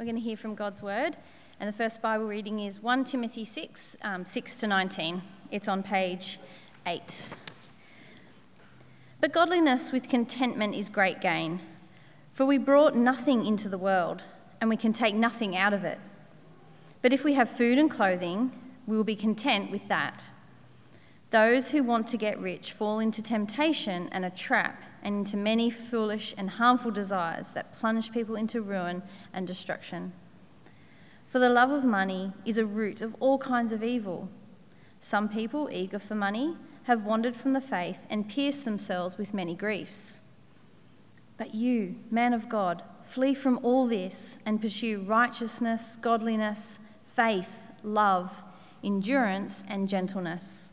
We're going to hear from God's word. And the first Bible reading is 1 Timothy 6, um, 6 to 19. It's on page 8. But godliness with contentment is great gain, for we brought nothing into the world, and we can take nothing out of it. But if we have food and clothing, we will be content with that. Those who want to get rich fall into temptation and a trap, and into many foolish and harmful desires that plunge people into ruin and destruction. For the love of money is a root of all kinds of evil. Some people, eager for money, have wandered from the faith and pierced themselves with many griefs. But you, man of God, flee from all this and pursue righteousness, godliness, faith, love, endurance, and gentleness.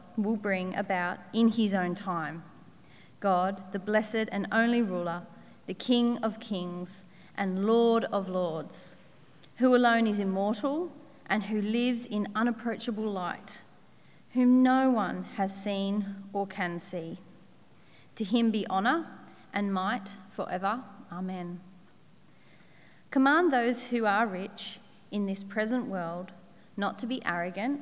will bring about in his own time. God, the blessed and only ruler, the King of kings and Lord of lords, who alone is immortal and who lives in unapproachable light, whom no one has seen or can see. To him be honour and might forever. Amen. Command those who are rich in this present world not to be arrogant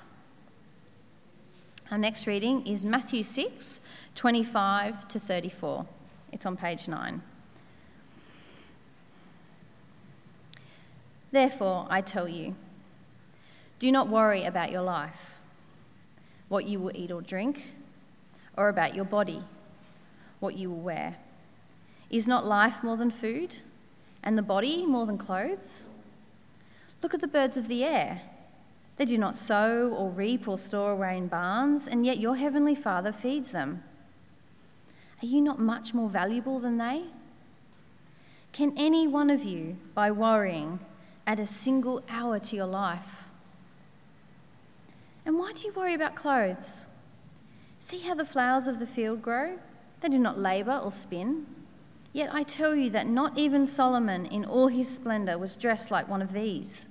Our next reading is Matthew 6 25 to 34. It's on page 9. Therefore, I tell you, do not worry about your life, what you will eat or drink, or about your body, what you will wear. Is not life more than food, and the body more than clothes? Look at the birds of the air. They do not sow or reap or store away in barns, and yet your heavenly Father feeds them. Are you not much more valuable than they? Can any one of you, by worrying, add a single hour to your life? And why do you worry about clothes? See how the flowers of the field grow? They do not labour or spin. Yet I tell you that not even Solomon in all his splendour was dressed like one of these.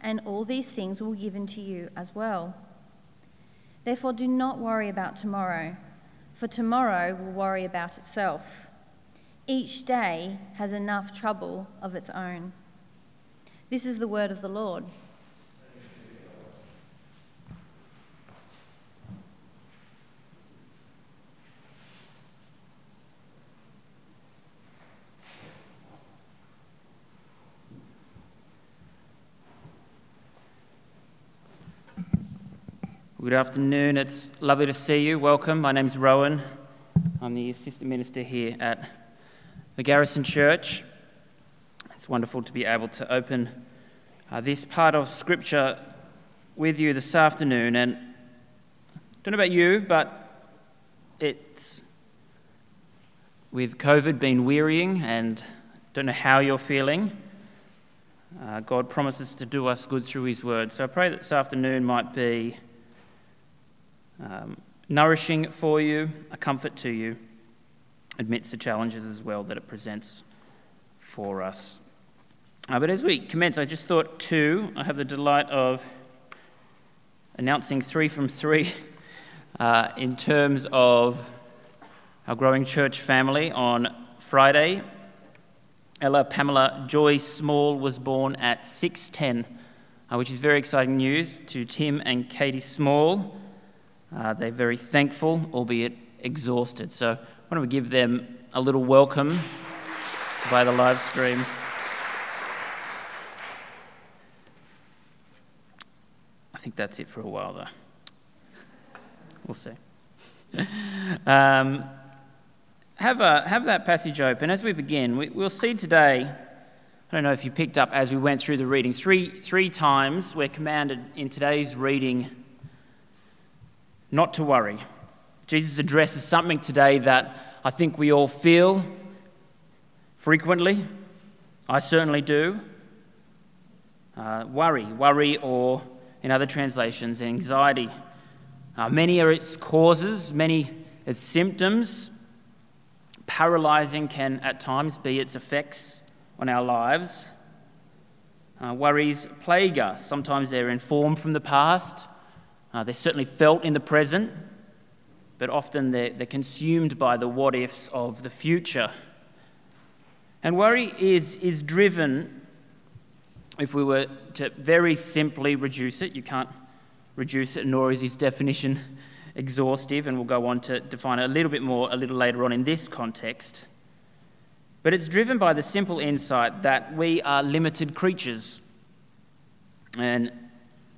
and all these things will be given to you as well. Therefore, do not worry about tomorrow, for tomorrow will worry about itself. Each day has enough trouble of its own. This is the word of the Lord. Good afternoon. It's lovely to see you. Welcome. My name's Rowan. I'm the assistant minister here at the Garrison Church. It's wonderful to be able to open uh, this part of Scripture with you this afternoon. And I don't know about you, but it's with COVID been wearying, and don't know how you're feeling. Uh, God promises to do us good through His Word. So I pray that this afternoon might be um, nourishing for you, a comfort to you, amidst the challenges as well that it presents for us. Uh, but as we commence, I just thought two, I have the delight of announcing three from three uh, in terms of our growing church family. On Friday, Ella Pamela Joy Small was born at 610, uh, which is very exciting news to Tim and Katie Small. Uh, they're very thankful, albeit exhausted. So why don't we give them a little welcome via the live stream. I think that's it for a while, though. We'll see. um, have, a, have that passage open. As we begin, we, we'll see today, I don't know if you picked up as we went through the reading, three, three times we're commanded in today's reading not to worry. Jesus addresses something today that I think we all feel frequently. I certainly do. Uh, worry, worry, or in other translations, anxiety. Uh, many are its causes, many its symptoms. Paralyzing can at times be its effects on our lives. Uh, worries plague us. Sometimes they're informed from the past, uh, they're certainly felt in the present, but often they're, they're consumed by the what ifs of the future. And worry is, is driven, if we were to very simply reduce it, you can't reduce it, nor is his definition exhaustive, and we'll go on to define it a little bit more a little later on in this context. But it's driven by the simple insight that we are limited creatures. And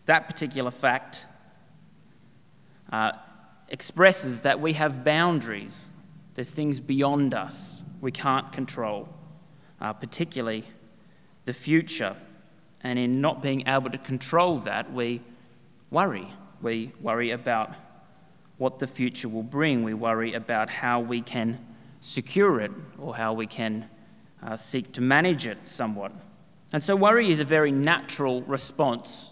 that particular fact uh, expresses that we have boundaries. There's things beyond us we can't control, uh, particularly the future. And in not being able to control that, we worry. We worry about what the future will bring. We worry about how we can secure it or how we can uh, seek to manage it somewhat. And so, worry is a very natural response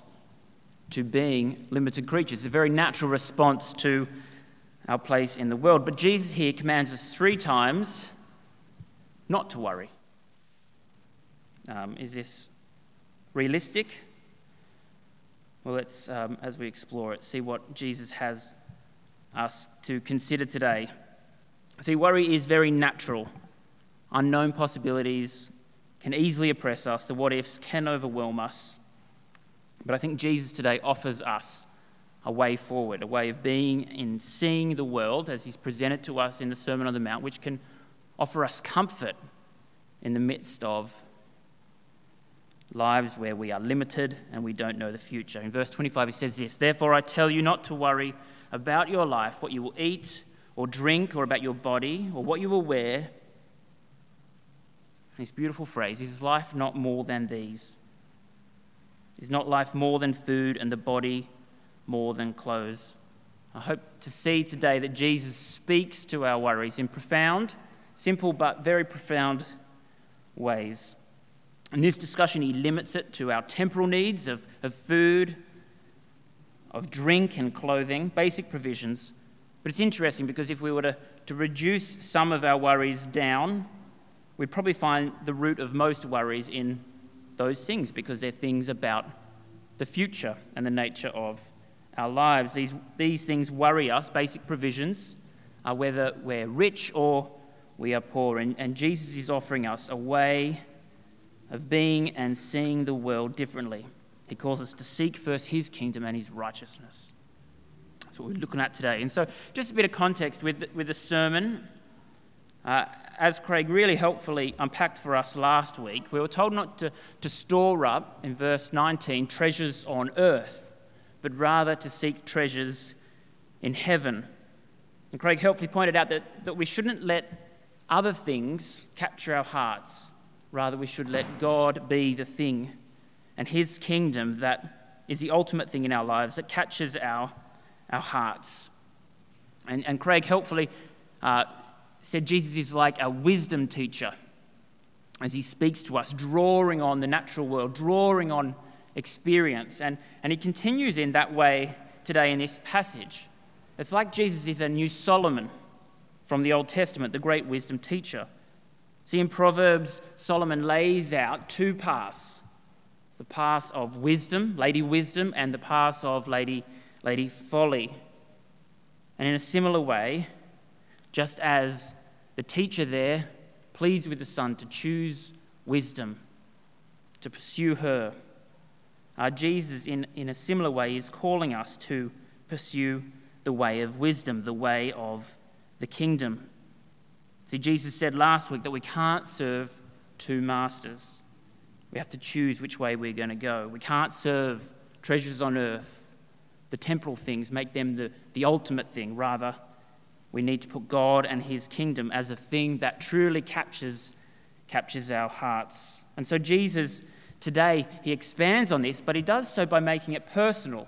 to being limited creatures, a very natural response to our place in the world. But Jesus here commands us three times not to worry. Um, is this realistic? Well, let's, um, as we explore it, see what Jesus has us to consider today. See, worry is very natural. Unknown possibilities can easily oppress us, the what ifs can overwhelm us. But I think Jesus today offers us a way forward, a way of being and seeing the world as he's presented to us in the Sermon on the Mount, which can offer us comfort in the midst of lives where we are limited and we don't know the future. In verse 25, he says this Therefore, I tell you not to worry about your life, what you will eat or drink, or about your body, or what you will wear. This beautiful phrase is life not more than these? Is not life more than food and the body more than clothes? I hope to see today that Jesus speaks to our worries in profound, simple, but very profound ways. In this discussion, he limits it to our temporal needs of, of food, of drink, and clothing, basic provisions. But it's interesting because if we were to, to reduce some of our worries down, we'd probably find the root of most worries in those things because they're things about the future and the nature of our lives. These, these things worry us, basic provisions, uh, whether we're rich or we are poor. And, and Jesus is offering us a way of being and seeing the world differently. He calls us to seek first his kingdom and his righteousness. That's what we're looking at today. And so, just a bit of context with, with the sermon. Uh, as Craig really helpfully unpacked for us last week, we were told not to, to store up, in verse 19, treasures on earth, but rather to seek treasures in heaven. And Craig helpfully pointed out that, that we shouldn't let other things capture our hearts. Rather, we should let God be the thing and His kingdom that is the ultimate thing in our lives that catches our, our hearts. And, and Craig helpfully uh, said Jesus is like a wisdom teacher as he speaks to us, drawing on the natural world, drawing on experience. And, and he continues in that way today in this passage. It's like Jesus is a new Solomon from the Old Testament, the great wisdom teacher, See, in Proverbs, Solomon lays out two paths the path of wisdom, Lady Wisdom, and the path of Lady, Lady Folly. And in a similar way, just as the teacher there pleads with the son to choose wisdom, to pursue her, uh, Jesus, in, in a similar way, is calling us to pursue the way of wisdom, the way of the kingdom. See, Jesus said last week that we can't serve two masters. We have to choose which way we're going to go. We can't serve treasures on earth, the temporal things, make them the, the ultimate thing. Rather, we need to put God and His kingdom as a thing that truly captures, captures our hearts. And so, Jesus today, He expands on this, but He does so by making it personal.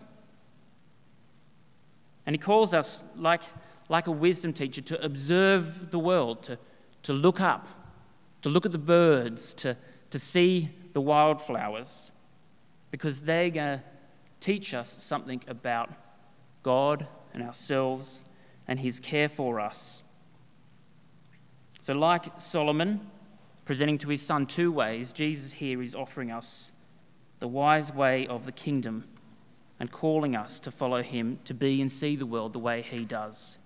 And He calls us, like like a wisdom teacher, to observe the world, to, to look up, to look at the birds, to, to see the wildflowers, because they're going to teach us something about God and ourselves and His care for us. So, like Solomon presenting to his son two ways, Jesus here is offering us the wise way of the kingdom and calling us to follow him, to be and see the world the way he does.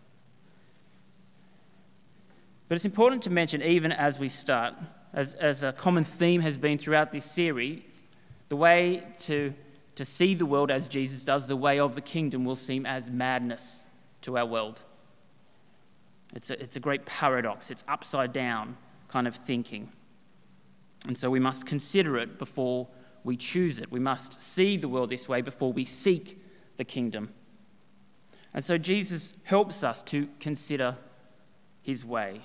But it's important to mention, even as we start, as, as a common theme has been throughout this series, the way to, to see the world as Jesus does, the way of the kingdom, will seem as madness to our world. It's a, it's a great paradox, it's upside down kind of thinking. And so we must consider it before we choose it. We must see the world this way before we seek the kingdom. And so Jesus helps us to consider his way.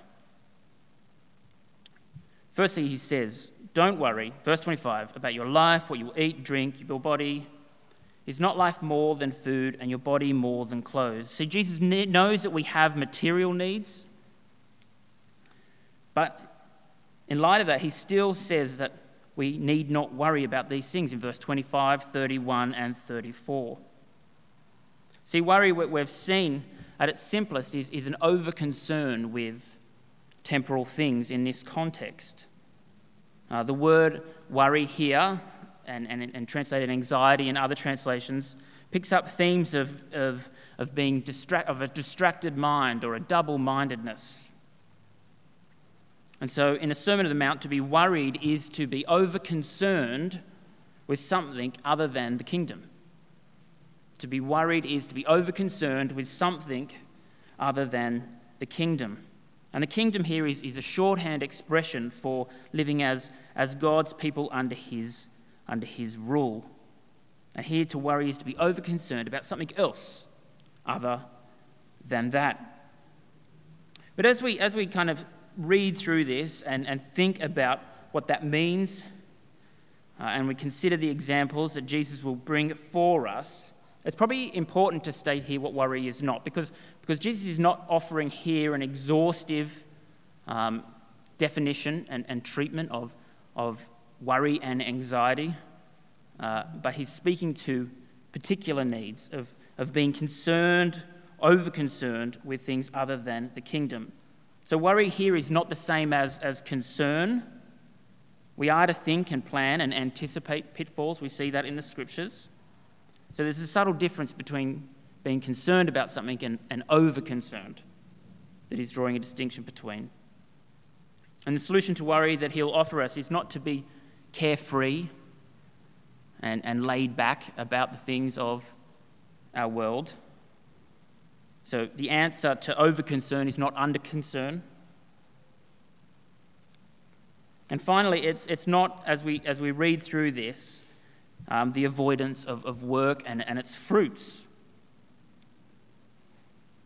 Firstly, he says, Don't worry, verse 25, about your life, what you will eat, drink, your body. Is not life more than food and your body more than clothes? See, Jesus knows that we have material needs, but in light of that, he still says that we need not worry about these things in verse 25, 31, and 34. See, worry, what we've seen at its simplest, is, is an over concern with temporal things in this context. Uh, the word worry here, and, and, and translated anxiety in other translations, picks up themes of, of, of being distract, of a distracted mind or a double mindedness. And so, in the Sermon on the Mount, to be worried is to be over concerned with something other than the kingdom. To be worried is to be over concerned with something other than the kingdom. And the kingdom here is, is a shorthand expression for living as, as God's people under his, under his rule. And here to worry is to be over concerned about something else other than that. But as we, as we kind of read through this and, and think about what that means, uh, and we consider the examples that Jesus will bring for us, it's probably important to state here what worry is not, because, because Jesus is not offering here an exhaustive um, definition and, and treatment of, of worry and anxiety, uh, but he's speaking to particular needs of, of being concerned, over concerned with things other than the kingdom. So, worry here is not the same as, as concern. We are to think and plan and anticipate pitfalls. We see that in the scriptures. So there's a subtle difference between being concerned about something and, and over concerned that he's drawing a distinction between. And the solution to worry that he'll offer us is not to be carefree and, and laid back about the things of our world. So the answer to over concern is not under concern. And finally, it's, it's not, as we, as we read through this, um, the avoidance of, of work and, and its fruits.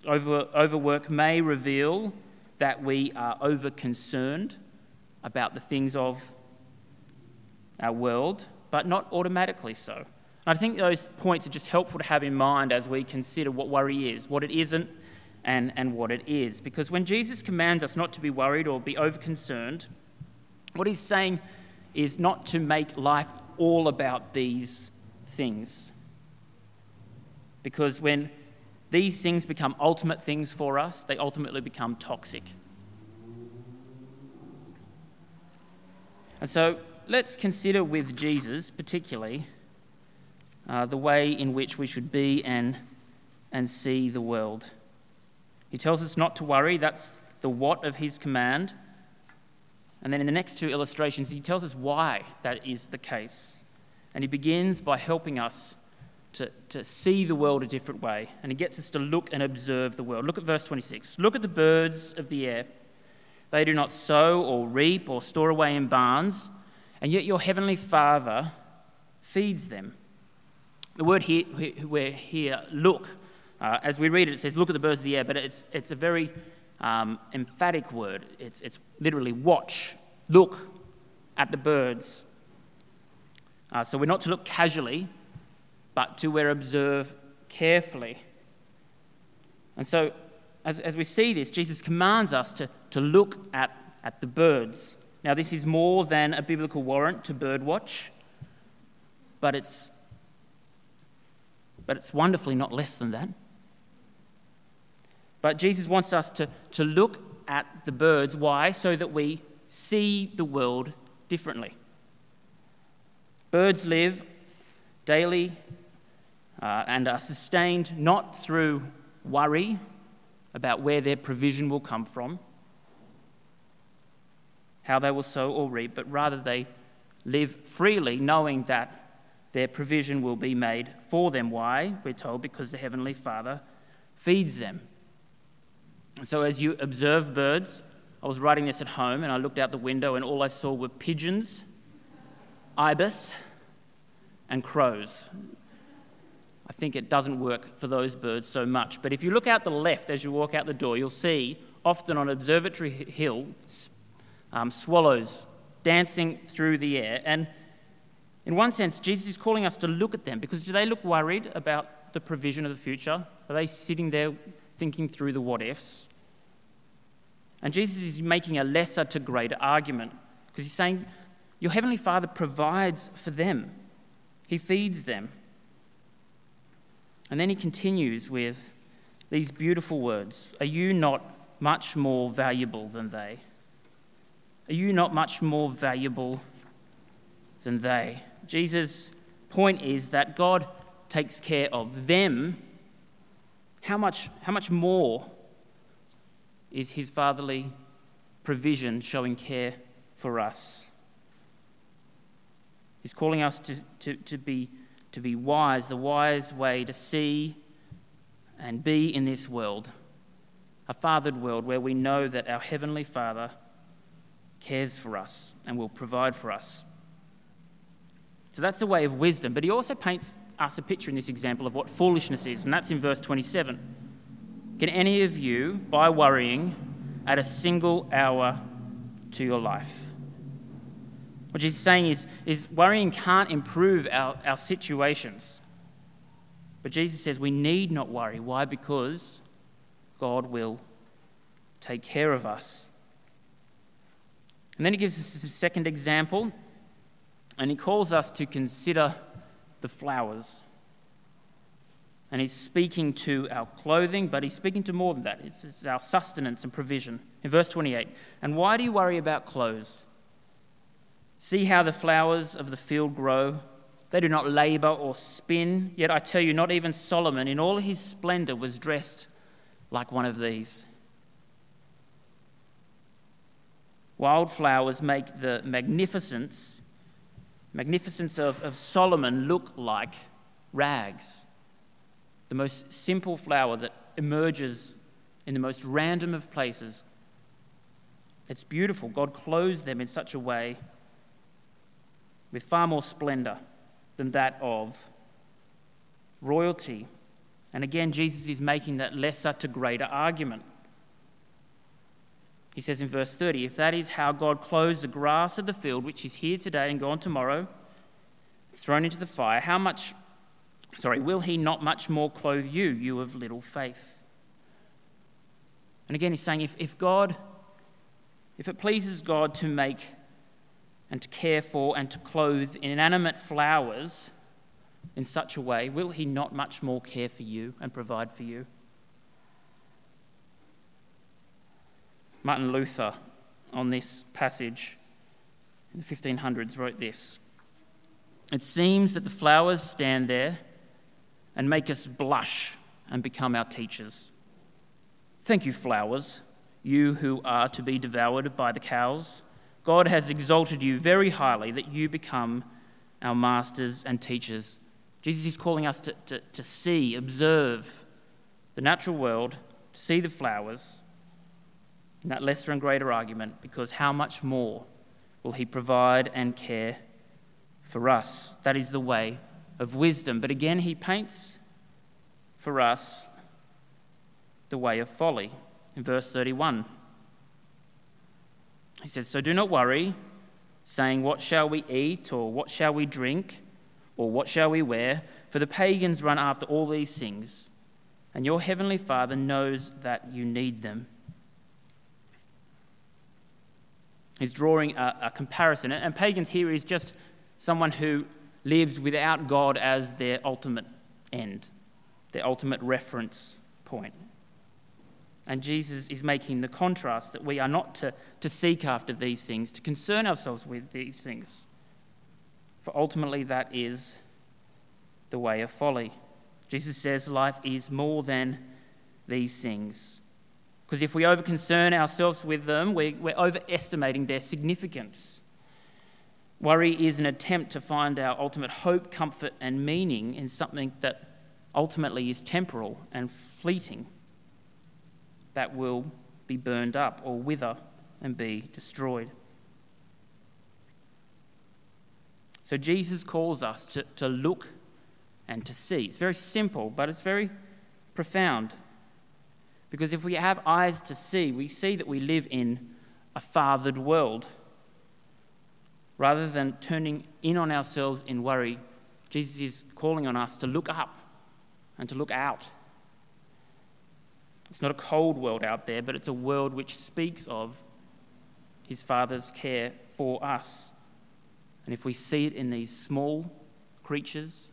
Over, overwork may reveal that we are over concerned about the things of world, but not automatically so. I think those points are just helpful to have in mind as we consider what worry is, what it isn't, and, and what it is. Because when Jesus commands us not to be worried or be over concerned, what he's saying is not to make life all about these things. Because when these things become ultimate things for us, they ultimately become toxic. And so let's consider with Jesus, particularly, uh, the way in which we should be and, and see the world. He tells us not to worry, that's the what of his command. And then in the next two illustrations, he tells us why that is the case. And he begins by helping us to, to see the world a different way. And he gets us to look and observe the world. Look at verse 26. Look at the birds of the air. They do not sow or reap or store away in barns, and yet your heavenly Father feeds them. The word here, where here, look, uh, as we read it, it says, look at the birds of the air, but it's, it's a very um, emphatic word. It's, it's literally watch, look at the birds. Uh, so we're not to look casually, but to observe carefully. And so, as, as we see this, Jesus commands us to, to look at, at the birds. Now, this is more than a biblical warrant to birdwatch, but it's, but it's wonderfully not less than that. But Jesus wants us to, to look at the birds. Why? So that we see the world differently. Birds live daily uh, and are sustained not through worry about where their provision will come from, how they will sow or reap, but rather they live freely, knowing that their provision will be made for them. Why? We're told because the Heavenly Father feeds them. So, as you observe birds, I was writing this at home and I looked out the window and all I saw were pigeons, ibis, and crows. I think it doesn't work for those birds so much. But if you look out the left as you walk out the door, you'll see often on Observatory Hill um, swallows dancing through the air. And in one sense, Jesus is calling us to look at them because do they look worried about the provision of the future? Are they sitting there thinking through the what ifs? And Jesus is making a lesser to greater argument because he's saying, Your Heavenly Father provides for them, He feeds them. And then he continues with these beautiful words Are you not much more valuable than they? Are you not much more valuable than they? Jesus' point is that God takes care of them. How much, how much more is his fatherly provision showing care for us? He's calling us to, to, to, be, to be wise, the wise way to see and be in this world, a fathered world where we know that our Heavenly Father cares for us and will provide for us. So that's the way of wisdom. But he also paints us a picture in this example of what foolishness is, and that's in verse 27. Can any of you, by worrying, add a single hour to your life? What Jesus is saying is, is worrying can't improve our, our situations. But Jesus says we need not worry. Why? Because God will take care of us. And then he gives us a second example, and he calls us to consider the flowers. And he's speaking to our clothing, but he's speaking to more than that. It's, it's, our sustenance and provision. In verse 28, and why do you worry about clothes? See how the flowers of the field grow. They do not labor or spin, yet I tell you, not even Solomon in all his splendor was dressed like one of these. Wildflowers make the magnificence, magnificence of, of Solomon look like rags. The most simple flower that emerges in the most random of places. It's beautiful. God clothes them in such a way with far more splendor than that of royalty. And again, Jesus is making that lesser to greater argument. He says in verse 30 If that is how God clothes the grass of the field, which is here today and gone tomorrow, thrown into the fire, how much, sorry, will he not much more clothe you, you of little faith? And again, he's saying if, if God, if it pleases God to make and to care for and to clothe inanimate flowers in such a way, will he not much more care for you and provide for you? Martin Luther on this passage in the 1500s wrote this It seems that the flowers stand there and make us blush and become our teachers. Thank you, flowers, you who are to be devoured by the cows. God has exalted you very highly that you become our masters and teachers. Jesus is calling us to, to, to see, observe the natural world, to see the flowers in that lesser and greater argument, because how much more will He provide and care for us? That is the way of wisdom. But again, He paints for us the way of folly in verse 31. He says, So do not worry, saying, What shall we eat, or what shall we drink, or what shall we wear? For the pagans run after all these things, and your heavenly Father knows that you need them. He's drawing a, a comparison, and pagans here is just someone who lives without God as their ultimate end, their ultimate reference point. And Jesus is making the contrast that we are not to, to seek after these things, to concern ourselves with these things. For ultimately, that is the way of folly. Jesus says life is more than these things. Because if we overconcern ourselves with them, we're, we're overestimating their significance. Worry is an attempt to find our ultimate hope, comfort, and meaning in something that ultimately is temporal and fleeting that will be burned up or wither and be destroyed. So Jesus calls us to, to look and to see. It's very simple, but it's very profound. Because if we have eyes to see, we see that we live in a fathered world. Rather than turning in on ourselves in worry, Jesus is calling on us to look up and to look out it's not a cold world out there, but it's a world which speaks of his Father's care for us. And if we see it in these small creatures,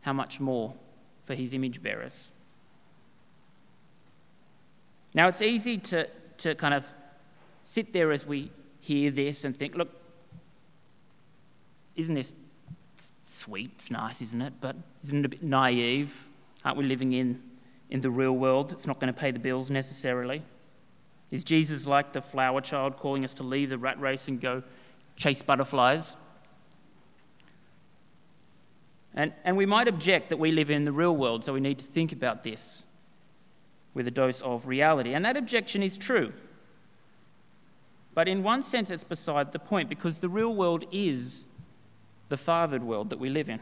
how much more for his image bearers? Now, it's easy to, to kind of sit there as we hear this and think, look, isn't this sweet? It's nice, isn't it? But isn't it a bit naive? Aren't we living in in the real world. It's not going to pay the bills necessarily. Is Jesus like the flower child calling us to leave the rat race and go chase butterflies? And, and we might object that we live in the real world, so we need to think about this with a dose of reality. And that objection is true. But in one sense, it's beside the point because the real world is the fathered world that we live in.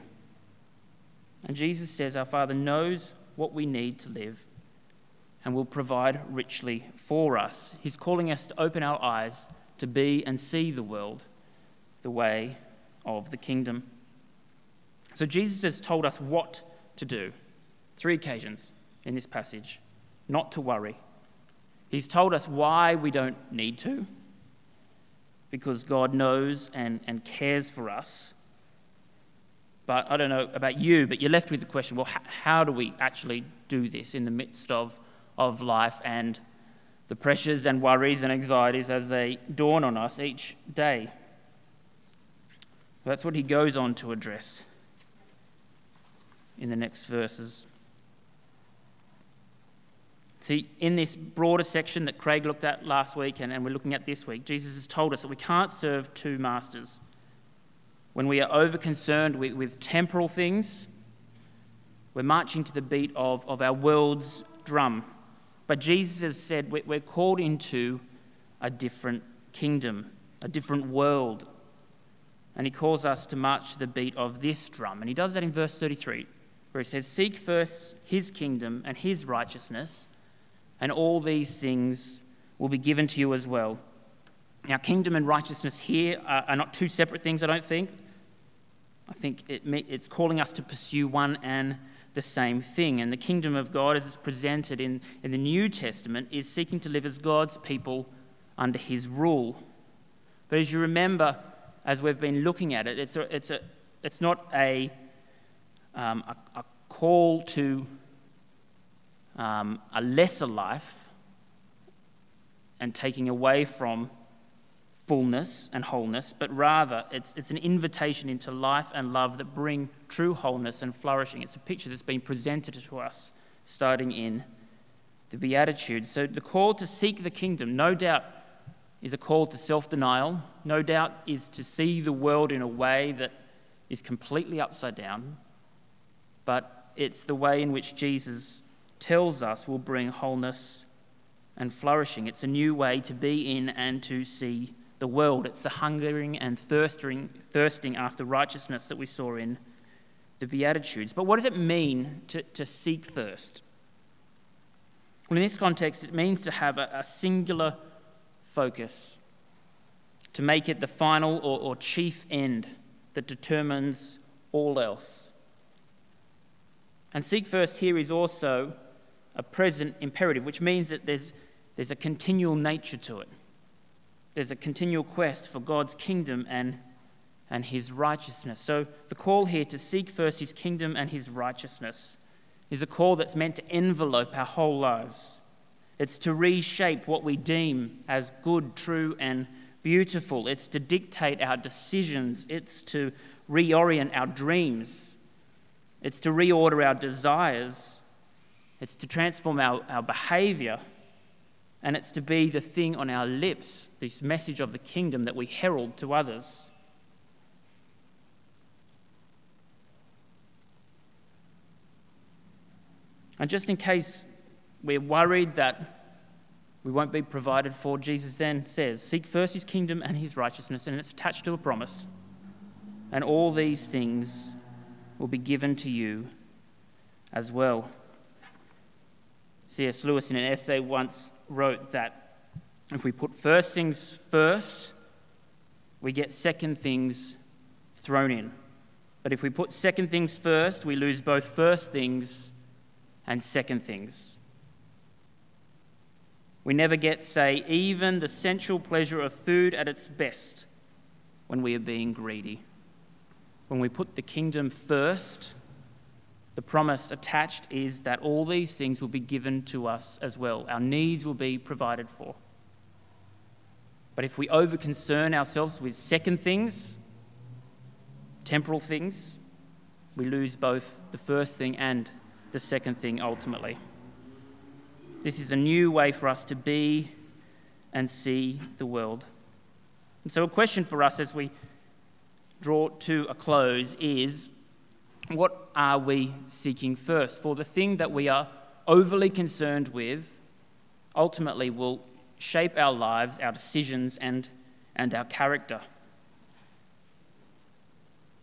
And Jesus says our Father knows what we need to live and will provide richly for us. He's calling us to open our eyes to be and see the world the way of the kingdom. So Jesus has told us what to do. Three occasions in this passage not to worry. He's told us why we don't need to, because God knows and, and cares for us. But I don't know about you, but you're left with the question well, how, how do we actually do this in the midst of, of life and the pressures and worries and anxieties as they dawn on us each day? That's what he goes on to address in the next verses. See, in this broader section that Craig looked at last week and, and we're looking at this week, Jesus has told us that we can't serve two masters when we are over concerned with, with temporal things, we're marching to the beat of, of our world's drum. But Jesus has said we're called into a different kingdom, a different world. And he calls us to march to the beat of this drum. And he does that in verse 33, where he says, Seek first his kingdom and his righteousness, and all these things will be given to you as well. Now, kingdom and righteousness here are, not two separate things, I don't think. I think it, it's calling us to pursue one and the same thing. And the kingdom of God, as it's presented in, in the New Testament, is seeking to live as God's people under his rule. But as you remember, as we've been looking at it, it's, a, it's, a, it's not a, um, a, a, call to um, a lesser life and taking away from fullness and wholeness, but rather it's, it's an invitation into life and love that bring true wholeness and flourishing. It's a picture that's been presented to us starting in the Beatitudes. So the call to seek the kingdom, no doubt, is a call to self denial, no doubt, is to see the world in a way that is completely upside down, but it's the way in which Jesus tells us will bring wholeness and flourishing. It's a new way to be in and to see the world. It's the hungering and thirsting, thirsting after righteousness that we saw in the Beatitudes. But what does it mean to, to seek thirst? Well, in this context, it means to have a, a singular focus, to make it the final or, or chief end that determines all else. And seek first here is also a present imperative, which means that there's, there's a continual nature to it. There's a continual quest for God's kingdom and, and his righteousness. So the call here to seek first his kingdom and his righteousness is a call that's meant to envelope our whole lives. It's to reshape what we deem as good, true, and beautiful. It's to dictate our decisions. It's to reorient our dreams. It's to reorder our desires. It's to transform our, our behavior and it's to be the thing on our lips, this message of the kingdom that we herald to others. And just in case we're worried that we won't be provided for, Jesus then says, Seek first his kingdom and his righteousness, and it's attached to a promise. And all these things will be given to you as well. C.S. Lewis, in an essay once, wrote that if we put first things first, we get second things thrown in. But if we put second things first, we lose both first things and second things. We never get, say, even the sensual pleasure of food at its best when we are being greedy. When we put the kingdom first, the promise attached is that all these things will be given to us as well. Our needs will be provided for. But if we overconcern ourselves with second things, temporal things, we lose both the first thing and the second thing ultimately. This is a new way for us to be and see the world. And so, a question for us as we draw to a close is what are we seeking first? For the thing that we are overly concerned with ultimately will shape our lives, our decisions, and, and our character.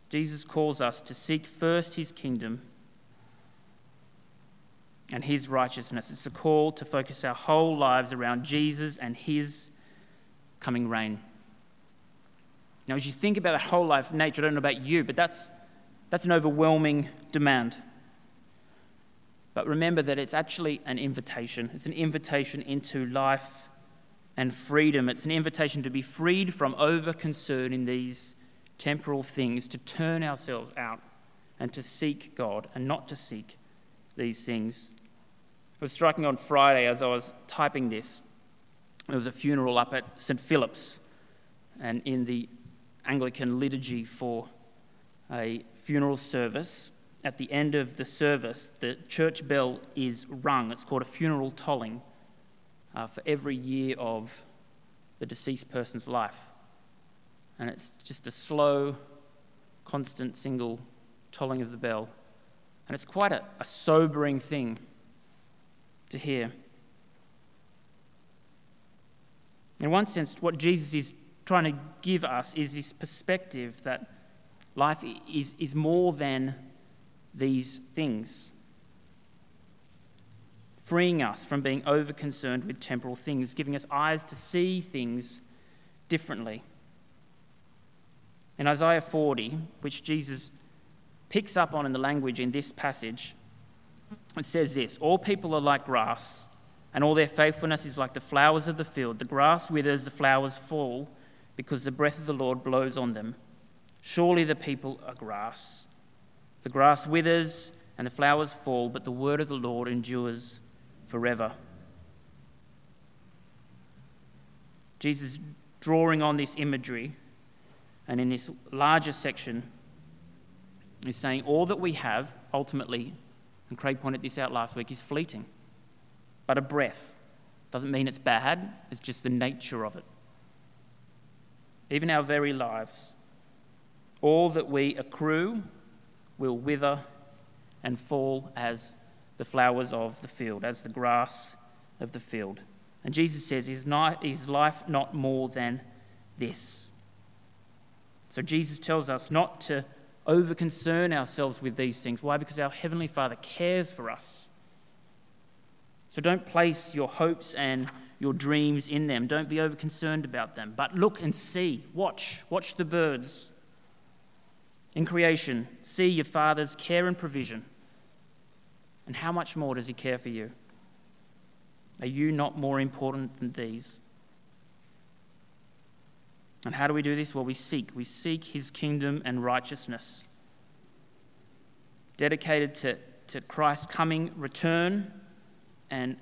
Jesus calls us to seek first his kingdom and his righteousness. It's a call to focus our whole lives around Jesus and his coming reign. Now, as you think about that whole life nature, I don't know about you, but that's that's an overwhelming demand. But remember that it's actually an invitation. It's an invitation into life and freedom. It's an invitation to be freed from over concern in these temporal things, to turn ourselves out and to seek God and not to seek these things. It was striking on Friday as I was typing this. There was a funeral up at St. Philip's, and in the Anglican liturgy for a funeral service, at the end of the service, the church bell is rung. It's called a funeral tolling uh, for every year of the deceased person's life. And it's just a slow, constant, single tolling of the bell. And it's quite a, a sobering thing to hear. In one sense, what Jesus is trying to give us is this perspective that Life is, is more than these things, freeing us from being over concerned with temporal things, giving us eyes to see things differently. In Isaiah 40, which Jesus picks up on in the language in this passage, it says this All people are like grass, and all their faithfulness is like the flowers of the field. The grass withers, the flowers fall, because the breath of the Lord blows on them. Surely the people are grass. The grass withers and the flowers fall, but the word of the Lord endures forever. Jesus drawing on this imagery, and in this larger section, is saying all that we have ultimately, and Craig pointed this out last week, is fleeting, but a breath. Doesn't mean it's bad, it's just the nature of it. Even our very lives, all that we accrue will wither and fall as the flowers of the field, as the grass of the field. And Jesus says, Is, not, is life not more than this? So Jesus tells us not to over concern ourselves with these things. Why? Because our Heavenly Father cares for us. So don't place your hopes and your dreams in them. Don't be over concerned about them. But look and see, watch, watch the birds. In creation, see your Father's care and provision. And how much more does He care for you? Are you not more important than these? And how do we do this? Well, we seek. We seek His kingdom and righteousness. Dedicated to, to Christ's coming return and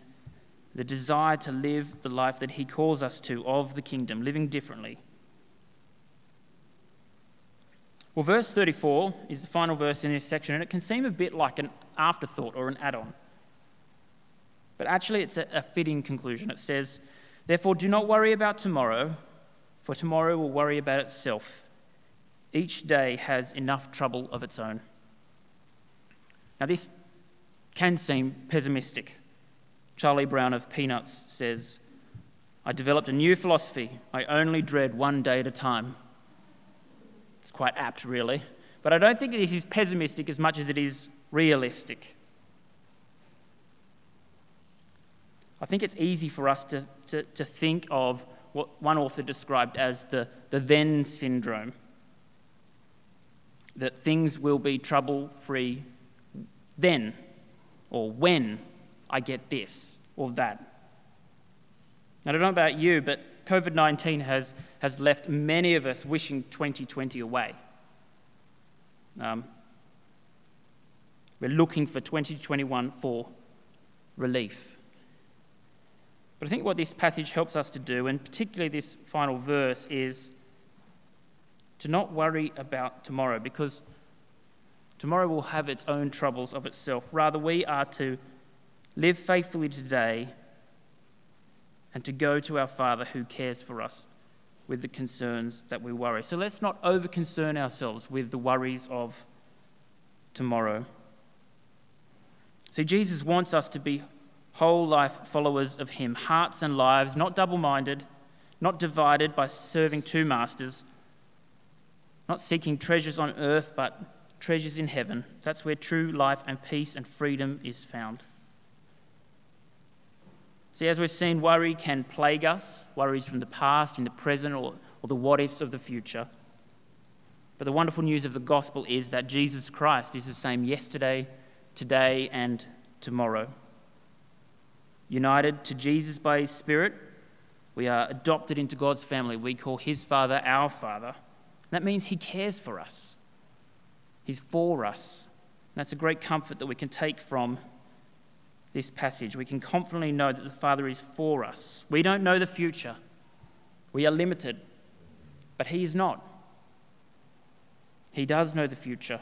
the desire to live the life that He calls us to of the kingdom, living differently. Well, verse 34 is the final verse in this section, and it can seem a bit like an afterthought or an add on. But actually, it's a, a fitting conclusion. It says, Therefore, do not worry about tomorrow, for tomorrow will worry about itself. Each day has enough trouble of its own. Now, this can seem pessimistic. Charlie Brown of Peanuts says, I developed a new philosophy. I only dread one day at a time. Quite apt, really. But I don't think this is pessimistic as much as it is realistic. I think it's easy for us to, to, to think of what one author described as the, the then syndrome that things will be trouble free then, or when I get this or that. I don't know about you, but COVID 19 has, has left many of us wishing 2020 away. Um, we're looking for 2021 for relief. But I think what this passage helps us to do, and particularly this final verse, is to not worry about tomorrow because tomorrow will have its own troubles of itself. Rather, we are to live faithfully today and to go to our Father who cares for us with the concerns that we worry. So let's not over concern ourselves with the worries of tomorrow. See, Jesus wants us to be whole life followers of Him, hearts and lives, not double minded, not divided by serving two masters, not seeking treasures on earth, but treasures in heaven. That's where true life and peace and freedom is found. See, as we've seen, worry can plague us worries from the past, in the present, or, or the what ifs of the future. But the wonderful news of the gospel is that Jesus Christ is the same yesterday, today, and tomorrow united to Jesus by His Spirit. We are adopted into God's family. We call His Father our Father. That means He cares for us, He's for us. And that's a great comfort that we can take from this passage. We can confidently know that the Father is for us. We don't know the future, we are limited, but He is not. He does know the future.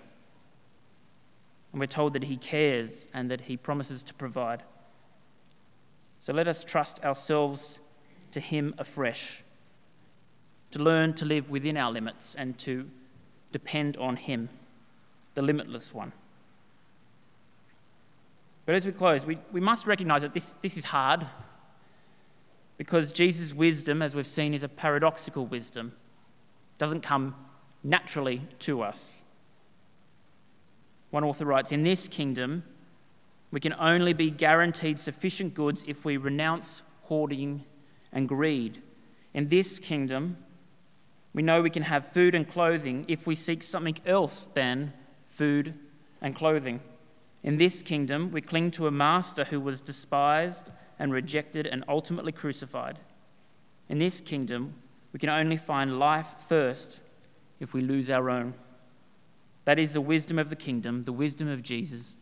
And we're told that He cares and that He promises to provide. So let us trust ourselves to Him afresh, to learn to live within our limits and to depend on Him, the limitless one. But as we close, we, we must recognize that this, this is hard because Jesus' wisdom, as we've seen, is a paradoxical wisdom. It doesn't come naturally to us. One author writes In this kingdom, we can only be guaranteed sufficient goods if we renounce hoarding and greed. In this kingdom, we know we can have food and clothing if we seek something else than food and clothing. In this kingdom, we cling to a master who was despised and rejected and ultimately crucified. In this kingdom, we can only find life first if we lose our own. That is the wisdom of the kingdom, the wisdom of Jesus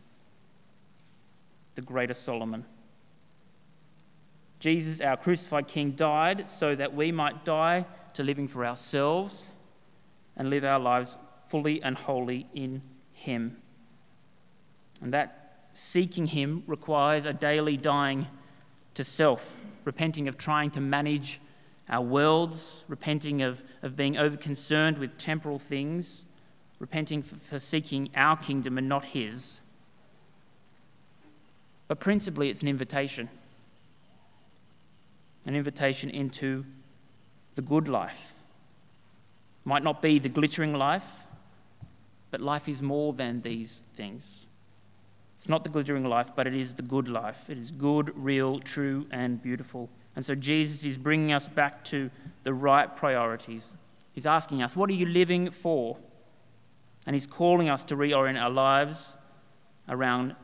the greater Solomon. Jesus, our crucified King, died so that we might die to living for ourselves and live our lives fully and wholly in Him. And that seeking Him requires a daily dying to self, repenting of trying to manage our worlds, repenting of, of being overconcerned with temporal things, repenting for, for seeking our kingdom and not His. But principally, it's an invitation an invitation into the good life. Might not be the glittering life, but life is more than these things. It's not the glittering life, but it is the good life. It is good, real, true, and beautiful. And so Jesus is bringing us back to the right priorities. He's asking us, What are you living for? And He's calling us to reorient our lives around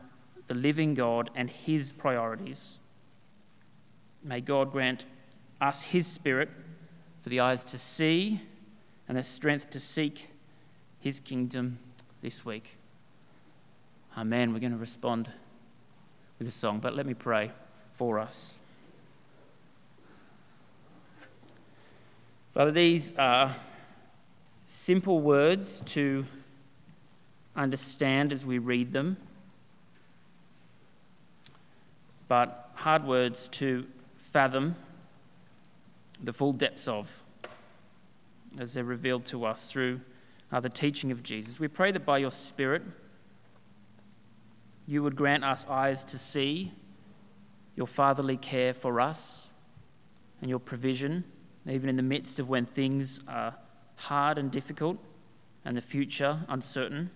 the living God and His priorities. May God grant us His Spirit for the eyes to see and the strength to seek His kingdom this week. Amen. We're going to respond with a song, but let me pray for us. Father, these are simple words to understand as we read them, but hard words to fathom the full depths of as they're revealed to us through uh, the teaching of Jesus. We pray that by your Spirit, you would grant us eyes to see your fatherly care for us and your provision, even in the midst of when things are hard and difficult and the future uncertain.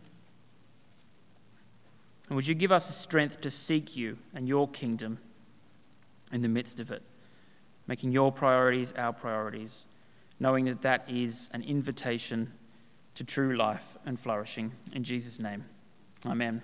And would you give us the strength to seek you and your kingdom in the midst of it, making your priorities our priorities, knowing that that is an invitation to true life and flourishing. In Jesus' name, amen.